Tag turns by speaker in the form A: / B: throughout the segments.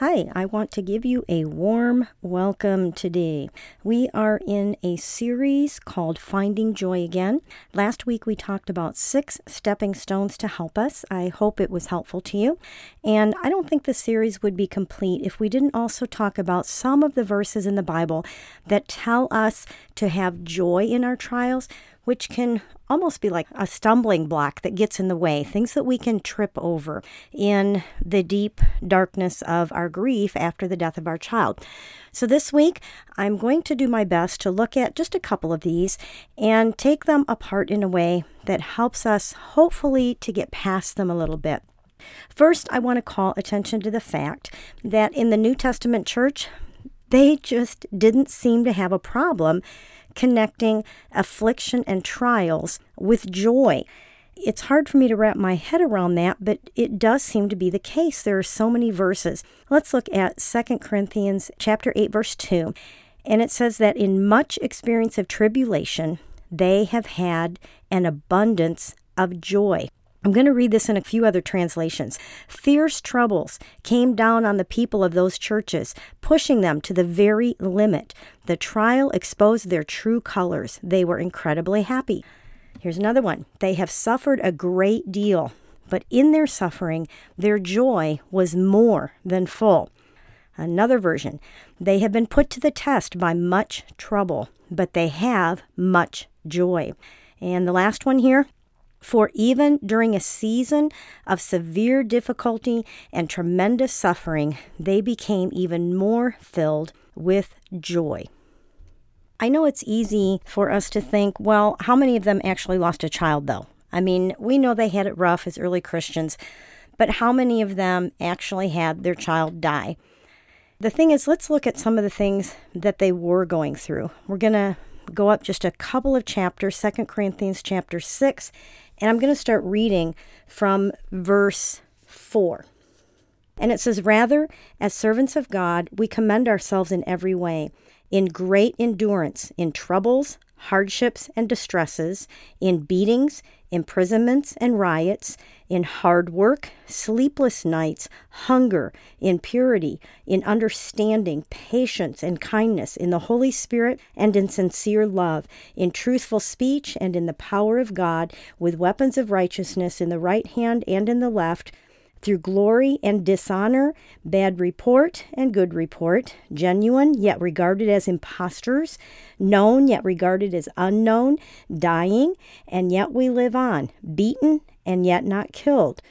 A: Hi, I want to give you a warm welcome today. We are in a series called Finding Joy Again. Last week we talked about six stepping stones to help us. I hope it was helpful to you. And I don't think the series would be complete if we didn't also talk about some of the verses in the Bible that tell us to have joy in our trials, which can almost be like a stumbling block that gets in the way, things that we can trip over in the deep darkness of our grief after the death of our child. So, this week, I'm going to do my best to look at just a couple of these and take them apart in a way that helps us, hopefully, to get past them a little bit. First, I want to call attention to the fact that in the New Testament church, they just didn't seem to have a problem connecting affliction and trials with joy. It's hard for me to wrap my head around that, but it does seem to be the case. There are so many verses. Let's look at 2 Corinthians chapter 8 verse 2. And it says that in much experience of tribulation, they have had an abundance of joy. I'm going to read this in a few other translations. Fierce troubles came down on the people of those churches, pushing them to the very limit. The trial exposed their true colors. They were incredibly happy. Here's another one. They have suffered a great deal, but in their suffering, their joy was more than full. Another version. They have been put to the test by much trouble, but they have much joy. And the last one here for even during a season of severe difficulty and tremendous suffering, they became even more filled with joy. I know it's easy for us to think, well, how many of them actually lost a child, though? I mean, we know they had it rough as early Christians, but how many of them actually had their child die? The thing is, let's look at some of the things that they were going through. We're going to go up just a couple of chapters, Second Corinthians chapter 6 and I'm going to start reading from verse 4. And it says, Rather, as servants of God, we commend ourselves in every way, in great endurance, in troubles, hardships, and distresses, in beatings, imprisonments and riots, in hard work, sleepless nights, hunger, in purity, in understanding, patience, and kindness, in the Holy Spirit, and in sincere love, in truthful speech, and in the power of God, with weapons of righteousness in the right hand and in the left through glory and dishonor, bad report and good report, genuine yet regarded as impostors, known yet regarded as unknown, dying and yet we live on, beaten and yet not killed,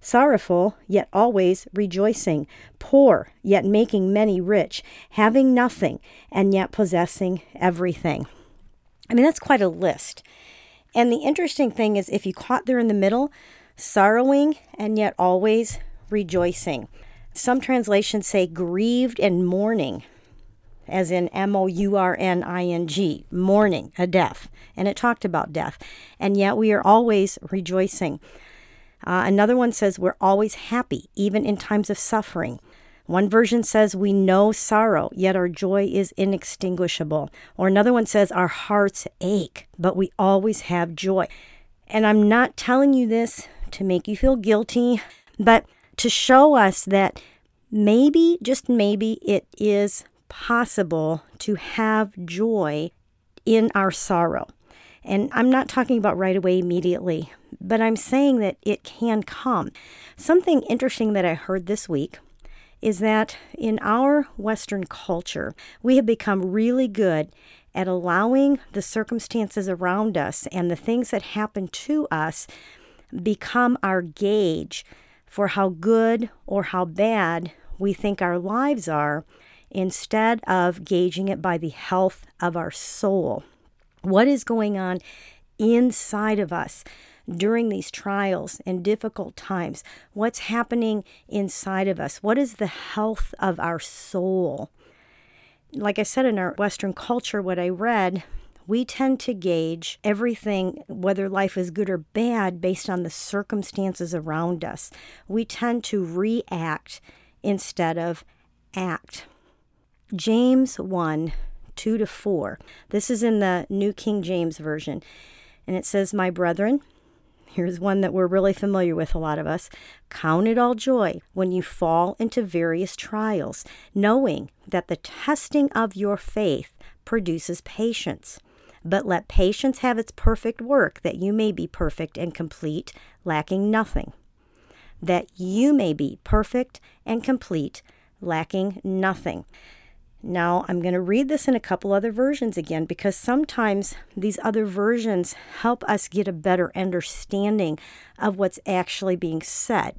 A: sorrowful yet always rejoicing, poor yet making many rich, having nothing and yet possessing everything. I mean, that's quite a list. And the interesting thing is, if you caught there in the middle, sorrowing and yet always rejoicing. Some translations say grieved and mourning, as in M O U R N I N G, mourning a death. And it talked about death. And yet we are always rejoicing. Uh, another one says we're always happy, even in times of suffering. One version says we know sorrow, yet our joy is inextinguishable. Or another one says our hearts ache, but we always have joy. And I'm not telling you this to make you feel guilty, but to show us that maybe, just maybe, it is possible to have joy in our sorrow. And I'm not talking about right away immediately, but I'm saying that it can come. Something interesting that I heard this week is that in our Western culture, we have become really good at allowing the circumstances around us and the things that happen to us become our gauge for how good or how bad we think our lives are instead of gauging it by the health of our soul. What is going on inside of us during these trials and difficult times? What's happening inside of us? What is the health of our soul? Like I said, in our Western culture, what I read we tend to gauge everything, whether life is good or bad, based on the circumstances around us. We tend to react instead of act. James 1 2 to 4. This is in the New King James Version. And it says, My brethren, here's one that we're really familiar with, a lot of us. Count it all joy when you fall into various trials, knowing that the testing of your faith produces patience. But let patience have its perfect work, that you may be perfect and complete, lacking nothing. That you may be perfect and complete, lacking nothing. Now, I'm going to read this in a couple other versions again because sometimes these other versions help us get a better understanding of what's actually being said.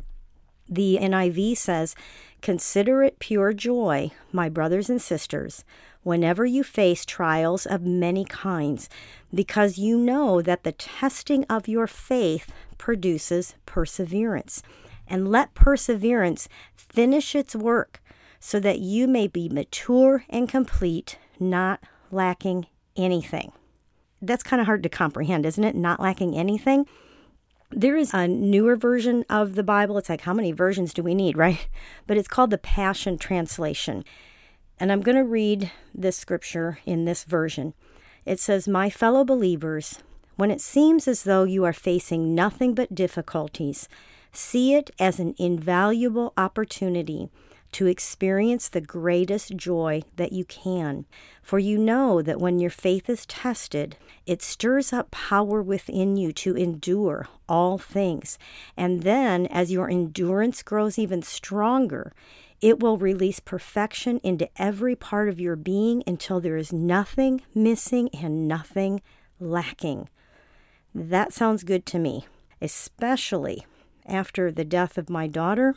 A: The NIV says, Consider it pure joy, my brothers and sisters, whenever you face trials of many kinds, because you know that the testing of your faith produces perseverance. And let perseverance finish its work so that you may be mature and complete, not lacking anything. That's kind of hard to comprehend, isn't it? Not lacking anything. There is a newer version of the Bible. It's like, how many versions do we need, right? But it's called the Passion Translation. And I'm going to read this scripture in this version. It says, My fellow believers, when it seems as though you are facing nothing but difficulties, see it as an invaluable opportunity to experience the greatest joy that you can. For you know that when your faith is tested, it stirs up power within you to endure all things. And then, as your endurance grows even stronger, it will release perfection into every part of your being until there is nothing missing and nothing lacking. That sounds good to me, especially after the death of my daughter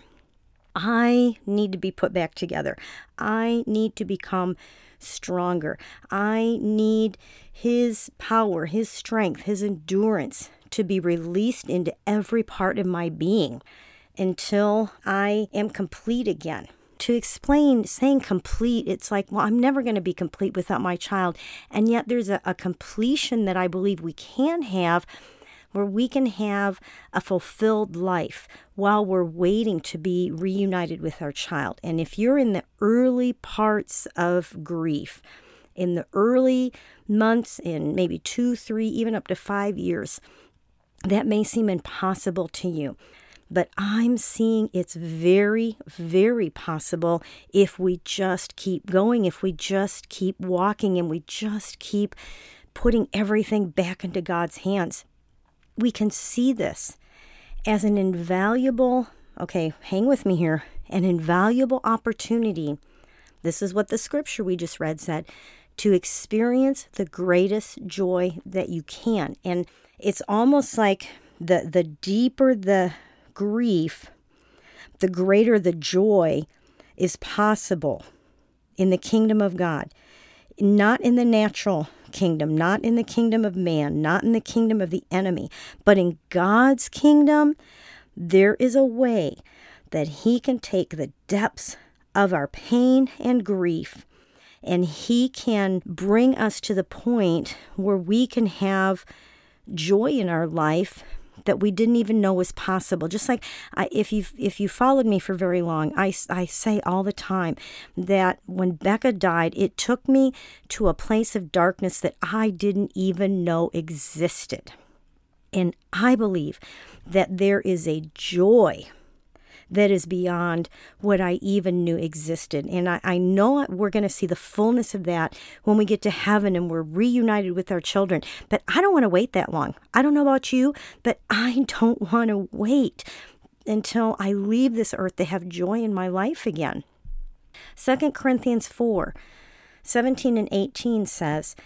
A: I need to be put back together. I need to become stronger. I need His power, His strength, His endurance to be released into every part of my being until I am complete again. To explain saying complete, it's like, well, I'm never going to be complete without my child. And yet there's a, a completion that I believe we can have where we can have a fulfilled life while we're waiting to be reunited with our child. And if you're in the early parts of grief, in the early months, in maybe two, three, even up to five years, that may seem impossible to you. But I'm seeing it's very, very possible if we just keep going, if we just keep walking, and we just keep putting everything back into God's hands we can see this as an invaluable, okay, hang with me here, an invaluable opportunity. This is what the scripture we just read said to experience the greatest joy that you can. And it's almost like the, the deeper the grief, the greater the joy is possible in the kingdom of God, not in the natural kingdom, not in the kingdom of man, not in the kingdom of the enemy, but in God's kingdom, there is a way that He can take the depths of our pain and grief and He can bring us to the point where we can have joy in our life that we didn't even know was possible. Just like I, if you if you followed me for very long, I, I say all the time that when Becca died, it took me to a place of darkness that I didn't even know existed. And I believe that there is a joy that is beyond what I even knew existed. And I, I know we're going to see the fullness of that when we get to heaven and we're reunited with our children. But I don't want to wait that long. I don't know about you, but I don't want to wait until I leave this earth to have joy in my life again. 2 Corinthians 4 17 and 18 says,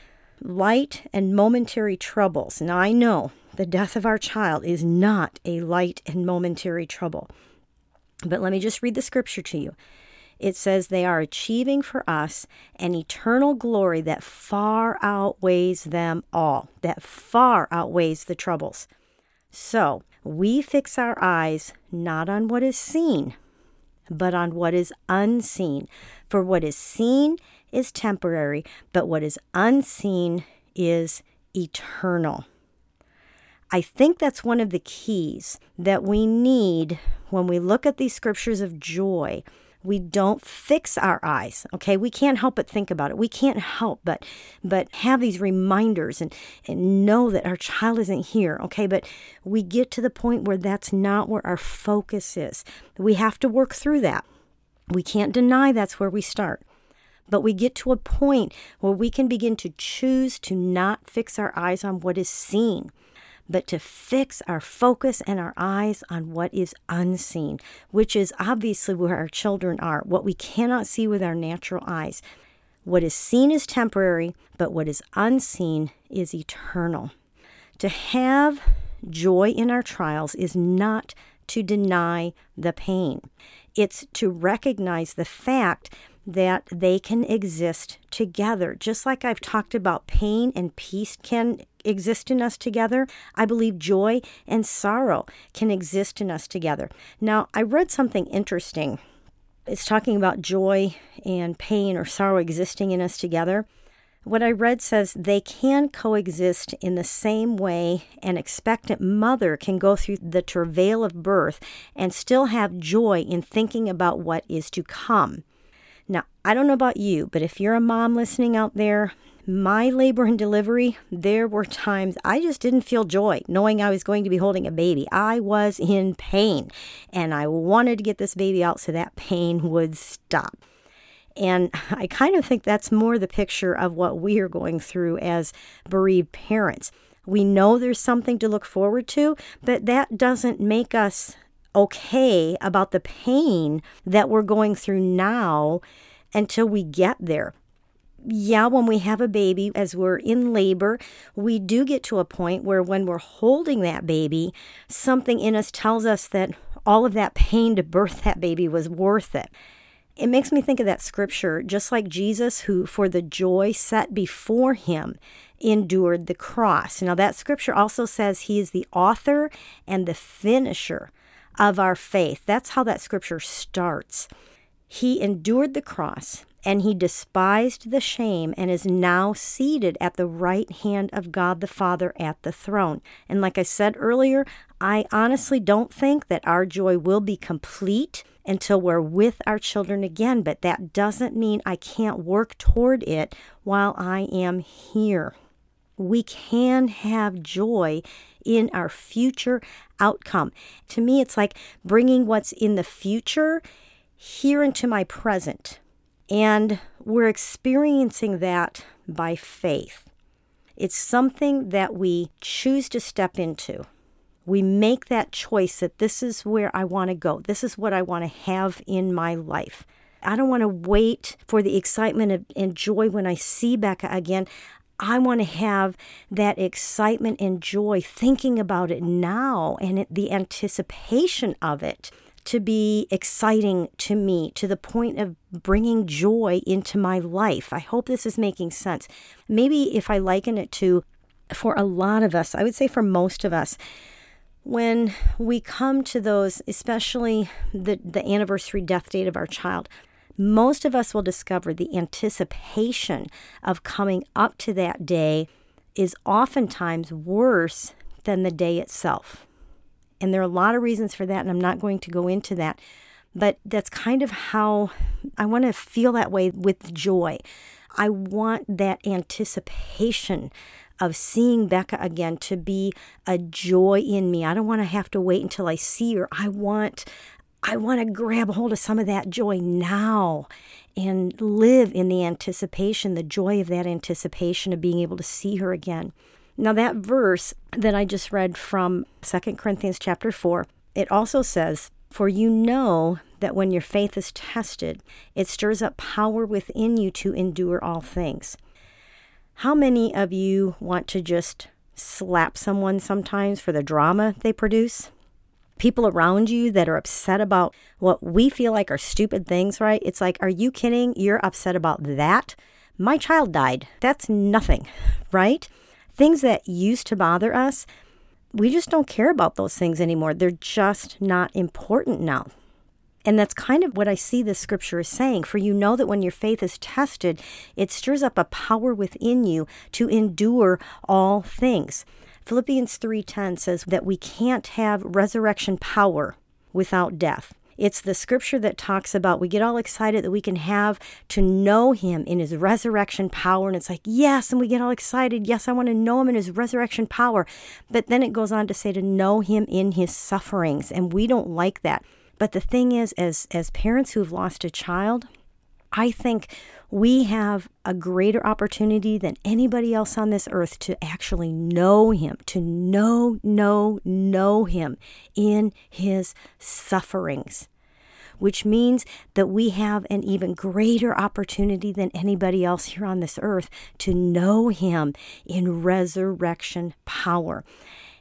A: Light and momentary troubles. Now I know the death of our child is not a light and momentary trouble. But let me just read the scripture to you. It says they are achieving for us an eternal glory that far outweighs them all, that far outweighs the troubles. So we fix our eyes not on what is seen, but on what is unseen. For what is seen is temporary, but what is unseen is eternal. I think that's one of the keys that we need when we look at these scriptures of joy. We don't fix our eyes, okay? We can't help but think about it. We can't help but but have these reminders and, and know that our child isn't here, okay? But we get to the point where that's not where our focus is. We have to work through that. We can't deny that's where we start. But we get to a point where we can begin to choose to not fix our eyes on what is seen but to fix our focus and our eyes on what is unseen, which is obviously where our children are, what we cannot see with our natural eyes. What is seen is temporary, but what is unseen is eternal. To have joy in our trials is not to deny the pain, it's to recognize the fact that they can exist together. Just like I've talked about pain and peace can exist in us together, I believe joy and sorrow can exist in us together. Now, I read something interesting. It's talking about joy and pain or sorrow existing in us together. What I read says they can coexist in the same way an expectant mother can go through the travail of birth and still have joy in thinking about what is to come. Now, I don't know about you, but if you're a mom listening out there, my labor and delivery, there were times I just didn't feel joy knowing I was going to be holding a baby. I was in pain and I wanted to get this baby out so that pain would stop. And I kind of think that's more the picture of what we are going through as bereaved parents. We know there's something to look forward to, but that doesn't make us okay about the pain that we're going through now until we get there. Yeah, when we have a baby, as we're in labor, we do get to a point where when we're holding that baby, something in us tells us that all of that pain to birth that baby was worth it. It makes me think of that scripture, just like Jesus, who for the joy set before him endured the cross. Now, that scripture also says he is the author and the finisher of our faith. That's how that scripture starts. He endured the cross and he despised the shame and is now seated at the right hand of God the Father at the throne. And like I said earlier, I honestly don't think that our joy will be complete until we're with our children again, but that doesn't mean I can't work toward it while I am here. We can have joy in our future outcome. To me, it's like bringing what's in the future here into my present. And we're experiencing that by faith. It's something that we choose to step into. We make that choice that this is where I want to go. This is what I want to have in my life. I don't want to wait for the excitement and joy when I see Becca again. I want to have that excitement and joy thinking about it now and the anticipation of it to be exciting to me to the point of bringing joy into my life. I hope this is making sense. Maybe if I liken it to, for a lot of us, I would say for most of us, when we come to those, especially the, the anniversary death date of our child, most of us will discover the anticipation of coming up to that day is oftentimes worse than the day itself. And there are a lot of reasons for that, and I'm not going to go into that. But that's kind of how I want to feel that way with joy. I want that anticipation of seeing Becca again to be a joy in me. I don't want to have to wait until I see her. I want I want to grab hold of some of that joy now and live in the anticipation, the joy of that anticipation of being able to see her again. Now that verse that I just read from 2 Corinthians chapter 4, it also says, "For you know that when your faith is tested, it stirs up power within you to endure all things." How many of you want to just slap someone sometimes for the drama they produce? people around you that are upset about what we feel like are stupid things, right? It's like, are you kidding? You're upset about that? My child died. That's nothing, right? Things that used to bother us, we just don't care about those things anymore. They're just not important now. And that's kind of what I see this scripture is saying. For you know that when your faith is tested, it stirs up a power within you to endure all things. Philippians 3:10 says that we can't have resurrection power without death. It's the scripture that talks about we get all excited that we can have to know him in his resurrection power. And it's like, yes, and we get all excited. Yes, I want to know him in his resurrection power. But then it goes on to say to know him in his sufferings. And we don't like that. But the thing is, as as parents who have lost a child, I think we have a greater opportunity than anybody else on this earth to actually know Him, to know, know, know Him in His sufferings. Which means that we have an even greater opportunity than anybody else here on this earth to know Him in resurrection power.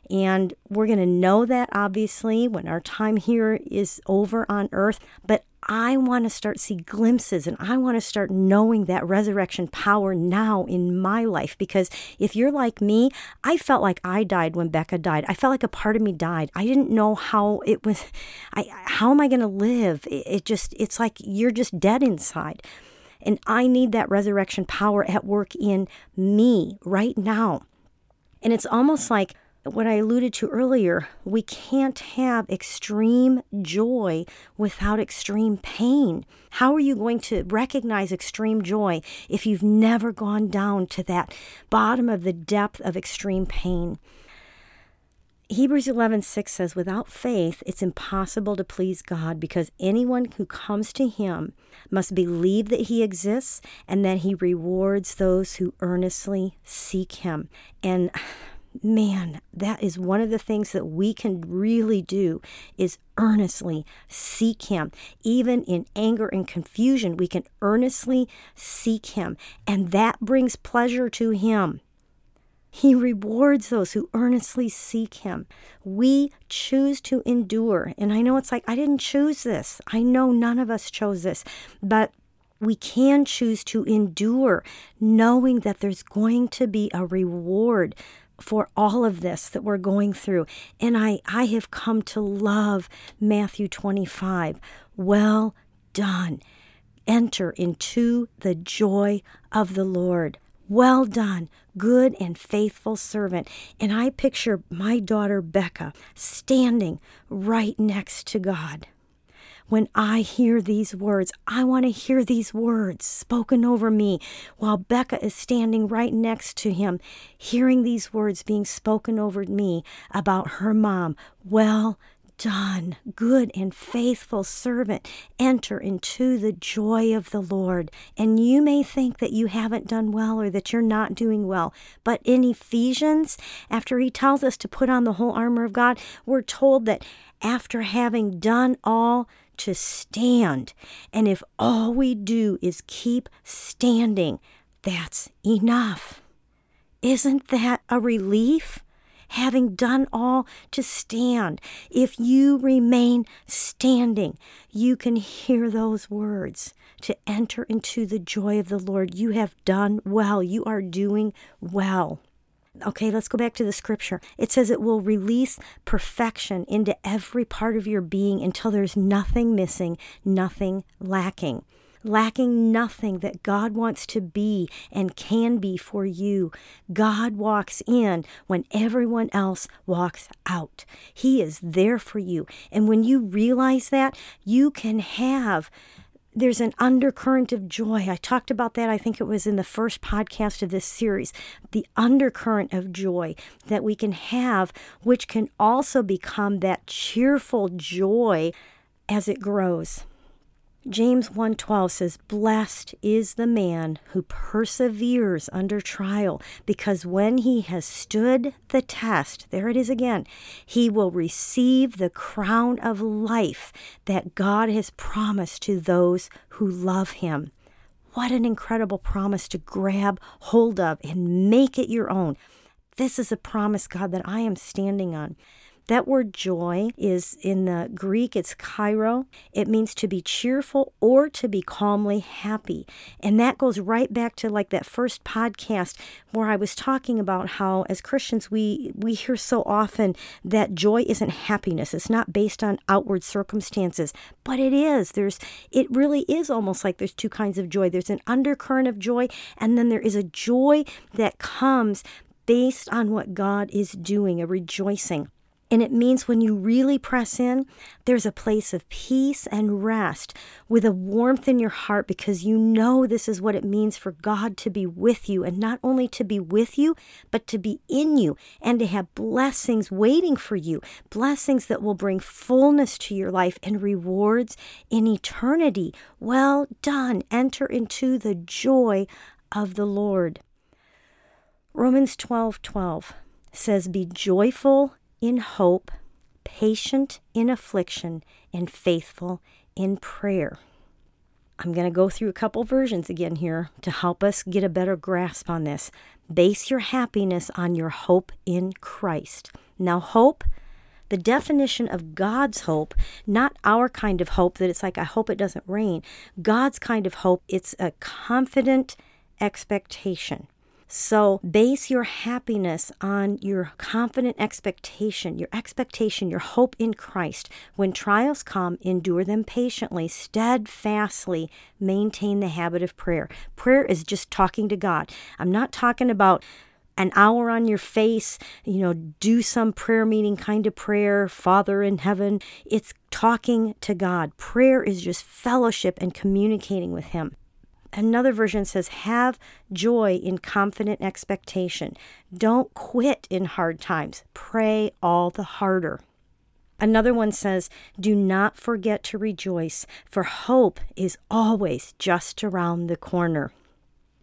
A: And we're going to know that obviously when our time here is over on earth. But I want to start see glimpses and I want to start knowing that resurrection power now in my life because if you're like me, I felt like I died when Becca died. I felt like a part of me died. I didn't know how it was I how am I going to live? It, it just it's like you're just dead inside. And I need that resurrection power at work in me right now. And it's almost like what I alluded to earlier, we can't have extreme joy without extreme pain. How are you going to recognize extreme joy if you've never gone down to that bottom of the depth of extreme pain? Hebrews 11:6 says without faith it's impossible to please God because anyone who comes to him must believe that he exists and that he rewards those who earnestly seek him. And man, that is one of the things that we can really do is earnestly seek him. Even in anger and confusion, we can earnestly seek him, and that brings pleasure to him. He rewards those who earnestly seek him. We choose to endure. And I know it's like, I didn't choose this. I know none of us chose this. But we can choose to endure, knowing that there's going to be a reward for all of this that we're going through. And I, I have come to love Matthew 25. Well done. Enter into the joy of the Lord. Well done, good and faithful servant. And I picture my daughter Becca standing right next to God when I hear these words. I want to hear these words spoken over me while Becca is standing right next to him, hearing these words being spoken over me about her mom. Well done, good and faithful servant. Enter into the joy of the Lord. And you may think that you haven't done well or that you're not doing well. But in Ephesians, after he tells us to put on the whole armor of God, we're told that after having done all to stand. And if all we do is keep standing, that's enough. Isn't that a relief? Having done all to stand, if you remain standing, you can hear those words to enter into the joy of the Lord. You have done well. You are doing well. Okay, let's go back to the scripture. It says it will release perfection into every part of your being until there's nothing missing, nothing lacking. Lacking nothing that God wants to be and can be for you. God walks in when everyone else walks out. He is there for you. And when you realize that, you can have there's an undercurrent of joy. I talked about that, I think it was in the first podcast of this series. The undercurrent of joy that we can have, which can also become that cheerful joy as it grows. James 1:12 says blessed is the man who perseveres under trial because when he has stood the test there it is again he will receive the crown of life that God has promised to those who love him. What an incredible promise to grab hold of and make it your own. This is a promise God that I am standing on That word joy is in the Greek, it's chairo. It means to be cheerful or to be calmly happy. And that goes right back to like that first podcast where I was talking about how as Christians we we hear so often that joy isn't happiness. It's not based on outward circumstances, but it is. There's it really is almost like there's two kinds of joy. There's an undercurrent of joy and then there is a joy that comes based on what God is doing, a rejoicing. And it means when you really press in, there's a place of peace and rest with a warmth in your heart because you know this is what it means for God to be with you and not only to be with you, but to be in you and to have blessings waiting for you, blessings that will bring fullness to your life and rewards in eternity. Well done. Enter into the joy of the Lord. Romans 12 12 says, Be joyful in hope, patient in affliction, and faithful in prayer. I'm going to go through a couple versions again here to help us get a better grasp on this. Base your happiness on your hope in Christ. Now, hope, the definition of God's hope, not our kind of hope that it's like, I hope it doesn't rain. God's kind of hope, it's a confident expectation. So base your happiness on your confident expectation, your expectation, your hope in Christ. When trials come, endure them patiently, steadfastly maintain the habit of prayer. Prayer is just talking to God. I'm not talking about an hour on your face, you know, do some prayer meeting kind of prayer, Father in heaven. It's talking to God. Prayer is just fellowship and communicating with Him. Another version says, Have joy in confident expectation. Don't quit in hard times. Pray all the harder. Another one says, Do not forget to rejoice, for hope is always just around the corner.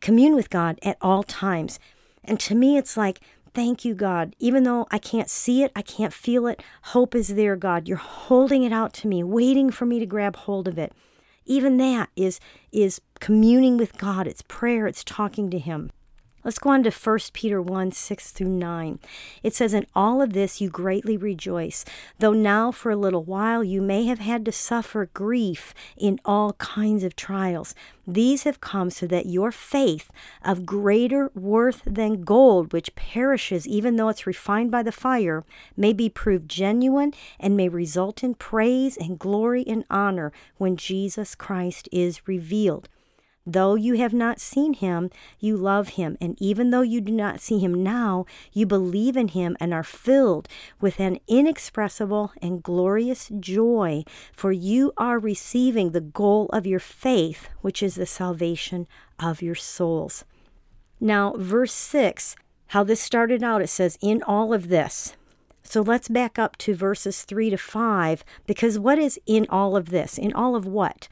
A: Commune with God at all times. And to me, it's like, Thank you, God. Even though I can't see it, I can't feel it, hope is there, God. You're holding it out to me, waiting for me to grab hold of it. Even that is is communing with God. It's prayer, it's talking to him. Let's go on to 1 Peter 1 6 through 9. It says, In all of this you greatly rejoice, though now for a little while you may have had to suffer grief in all kinds of trials. These have come so that your faith, of greater worth than gold, which perishes even though it's refined by the fire, may be proved genuine and may result in praise and glory and honor when Jesus Christ is revealed. Though you have not seen him, you love him. And even though you do not see him now, you believe in him and are filled with an inexpressible and glorious joy, for you are receiving the goal of your faith, which is the salvation of your souls. Now, verse 6, how this started out, it says, In all of this. So let's back up to verses 3 to 5, because what is in all of this? In all of what?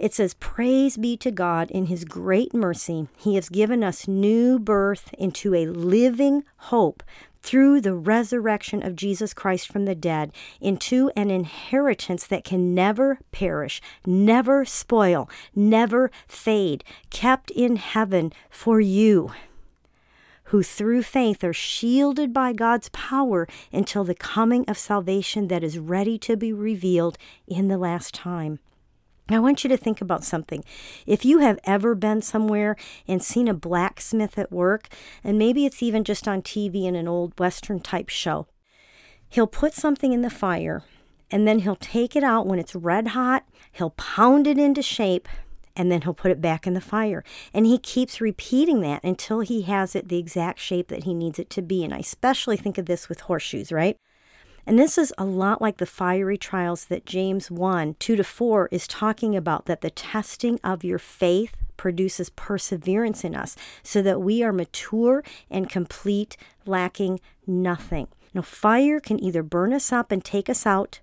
A: It says, Praise be to God in his great mercy. He has given us new birth into a living hope through the resurrection of Jesus Christ from the dead into an inheritance that can never perish, never spoil, never fade, kept in heaven for you who through faith are shielded by God's power until the coming of salvation that is ready to be revealed in the last time. I want you to think about something. If you have ever been somewhere and seen a blacksmith at work, and maybe it's even just on TV in an old Western type show, he'll put something in the fire and then he'll take it out when it's red hot, he'll pound it into shape, and then he'll put it back in the fire. And he keeps repeating that until he has it the exact shape that he needs it to be. And I especially think of this with horseshoes, right? And this is a lot like the fiery trials that James 1 2 to 4 is talking about, that the testing of your faith produces perseverance in us so that we are mature and complete, lacking nothing. Now, fire can either burn us up and take us out,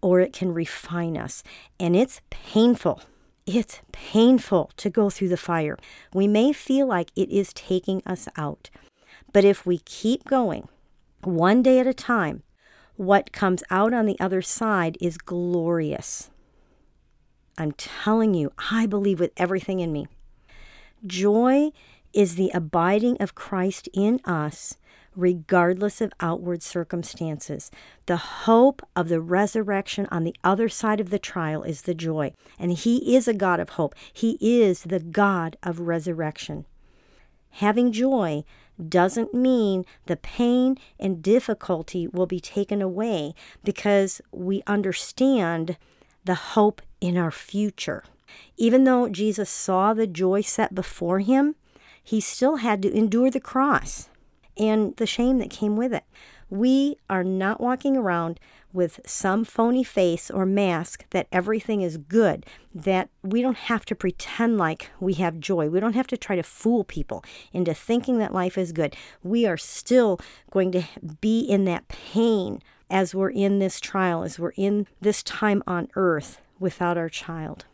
A: or it can refine us. And it's painful. It's painful to go through the fire. We may feel like it is taking us out. But if we keep going, one day at a time, what comes out on the other side is glorious. I'm telling you, I believe with everything in me. Joy is the abiding of Christ in us regardless of outward circumstances. The hope of the resurrection on the other side of the trial is the joy. And He is a God of hope, He is the God of resurrection. Having joy doesn't mean the pain and difficulty will be taken away because we understand the hope in our future. Even though Jesus saw the joy set before him, he still had to endure the cross and the shame that came with it. We are not walking around with some phony face or mask that everything is good, that we don't have to pretend like we have joy. We don't have to try to fool people into thinking that life is good. We are still going to be in that pain as we're in this trial, as we're in this time on earth without our child.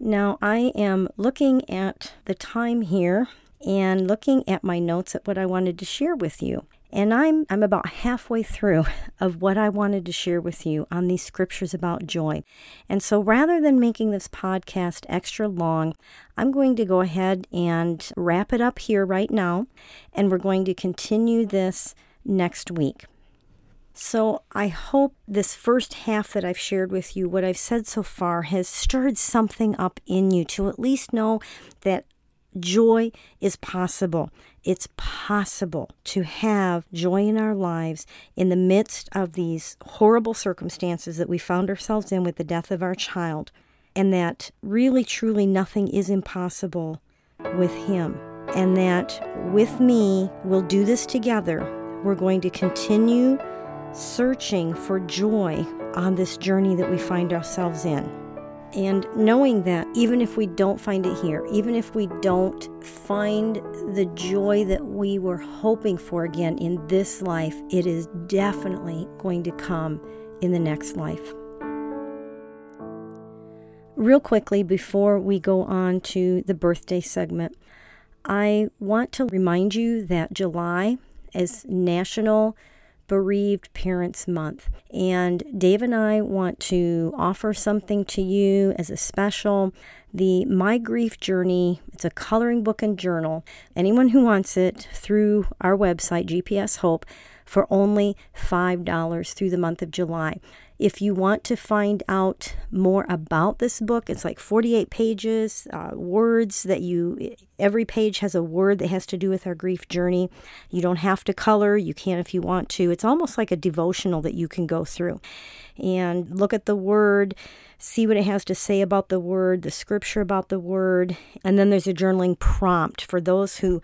A: Now, I am looking at the time here and looking at my notes at what I wanted to share with you. And I'm I'm about halfway through of what I wanted to share with you on these scriptures about joy. And so rather than making this podcast extra long, I'm going to go ahead and wrap it up here right now and we're going to continue this next week. So, I hope this first half that I've shared with you, what I've said so far, has stirred something up in you to at least know that joy is possible. It's possible to have joy in our lives in the midst of these horrible circumstances that we found ourselves in with the death of our child, and that really, truly nothing is impossible with Him. And that with me, we'll do this together. We're going to continue searching for joy on this journey that we find ourselves in. And knowing that even if we don't find it here, even if we don't find the joy that we were hoping for again in this life, it is definitely going to come in the next life. Real quickly, before we go on to the birthday segment, I want to remind you that July is National Bereaved Parents Month. And Dave and I want to offer something to you as a special. The My Grief Journey, it's a coloring book and journal. Anyone who wants it through our website, GPS Hope, for only $5 through the month of July. If you want to find out more about this book, it's like 48 pages, uh, words that you, every page has a word that has to do with our grief journey. You don't have to color, you can if you want to. It's almost like a devotional that you can go through and look at the word, see what it has to say about the word, the scripture about the word, and then there's a journaling prompt for those who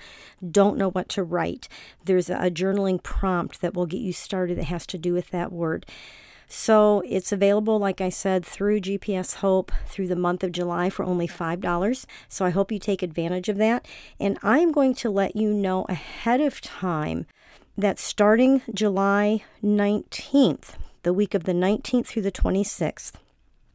A: don't know what to write. There's a journaling prompt that will get you started that has to do with that word. So it's available, like I said, through GPS Hope through the month of July for only $5. So I hope you take advantage of that. And I'm going to let you know ahead of time that starting July 19th, the week of the 19th through the 26th,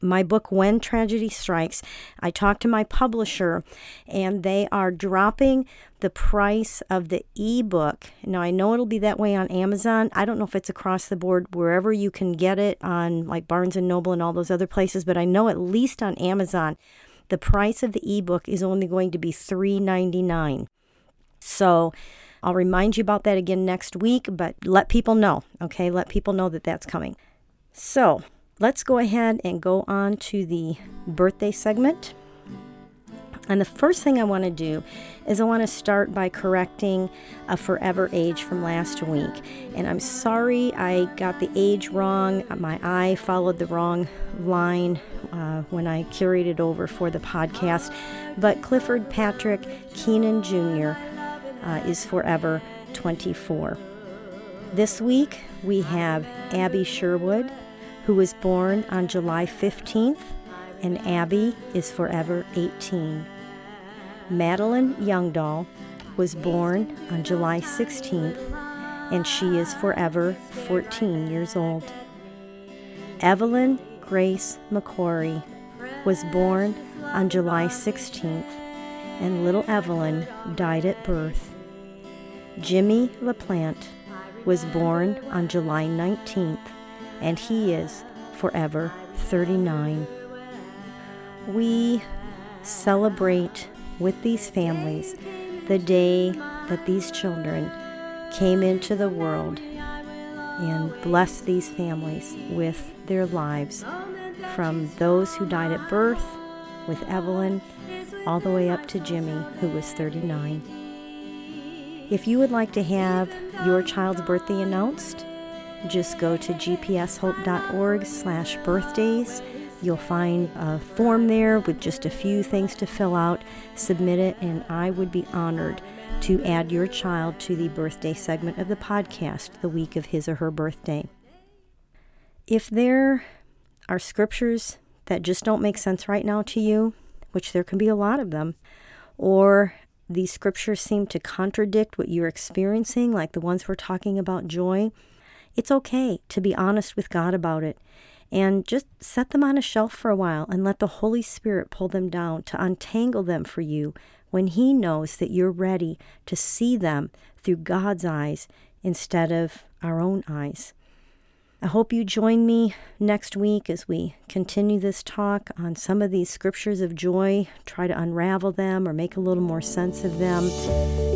A: my book when tragedy strikes i talked to my publisher and they are dropping the price of the ebook now i know it'll be that way on amazon i don't know if it's across the board wherever you can get it on like barnes and noble and all those other places but i know at least on amazon the price of the ebook is only going to be $3.99 so I'll remind you about that again next week, but let people know, okay? Let people know that that's coming. So, let's go ahead and go on to the birthday segment. And the first thing I want to do is I want to start by correcting a forever age from last week. And I'm sorry I got the age wrong. My eye followed the wrong line uh, when I curated over for the podcast. But Clifford Patrick Keenan Jr. Uh, is forever 24. This week we have Abby Sherwood who was born on July 15th, and Abby is forever 18. Madeline Youngdahl was born on July 16th, and she is forever 14 years old. Evelyn Grace McQuarrie was born on July 16th, and little Evelyn died at birth. Jimmy LaPlante was born on July 19th, and he is forever 39. We celebrate with these families the day that these children came into the world and blessed these families with their lives from those who died at birth with Evelyn all the way up to Jimmy, who was 39. If you would like to have your child's birthday announced, just go to gpshope.org slash birthdays. You'll find a form there with just a few things to fill out. Submit it, and I would be honored to add your child to the birthday segment of the podcast the week of his or her birthday. If there are scriptures that just don't make sense right now to you, which there can be a lot of them, or these scriptures seem to contradict what you're experiencing, like the ones we're talking about joy, it's okay to be honest with God about it and just set them on a shelf for a while and let the Holy Spirit pull them down to untangle them for you when He knows that you're ready to see them through God's eyes instead of our own eyes. I hope you join me next week as we continue this talk on some of these scriptures of joy, try to unravel them or make a little more sense of them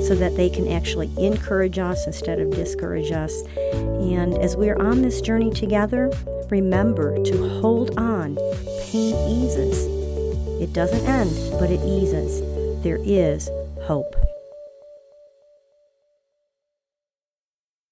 A: so that they can actually encourage us instead of discourage us. And as we are on this journey together, remember to hold on. Pain eases. It doesn't end, but it eases. There is hope.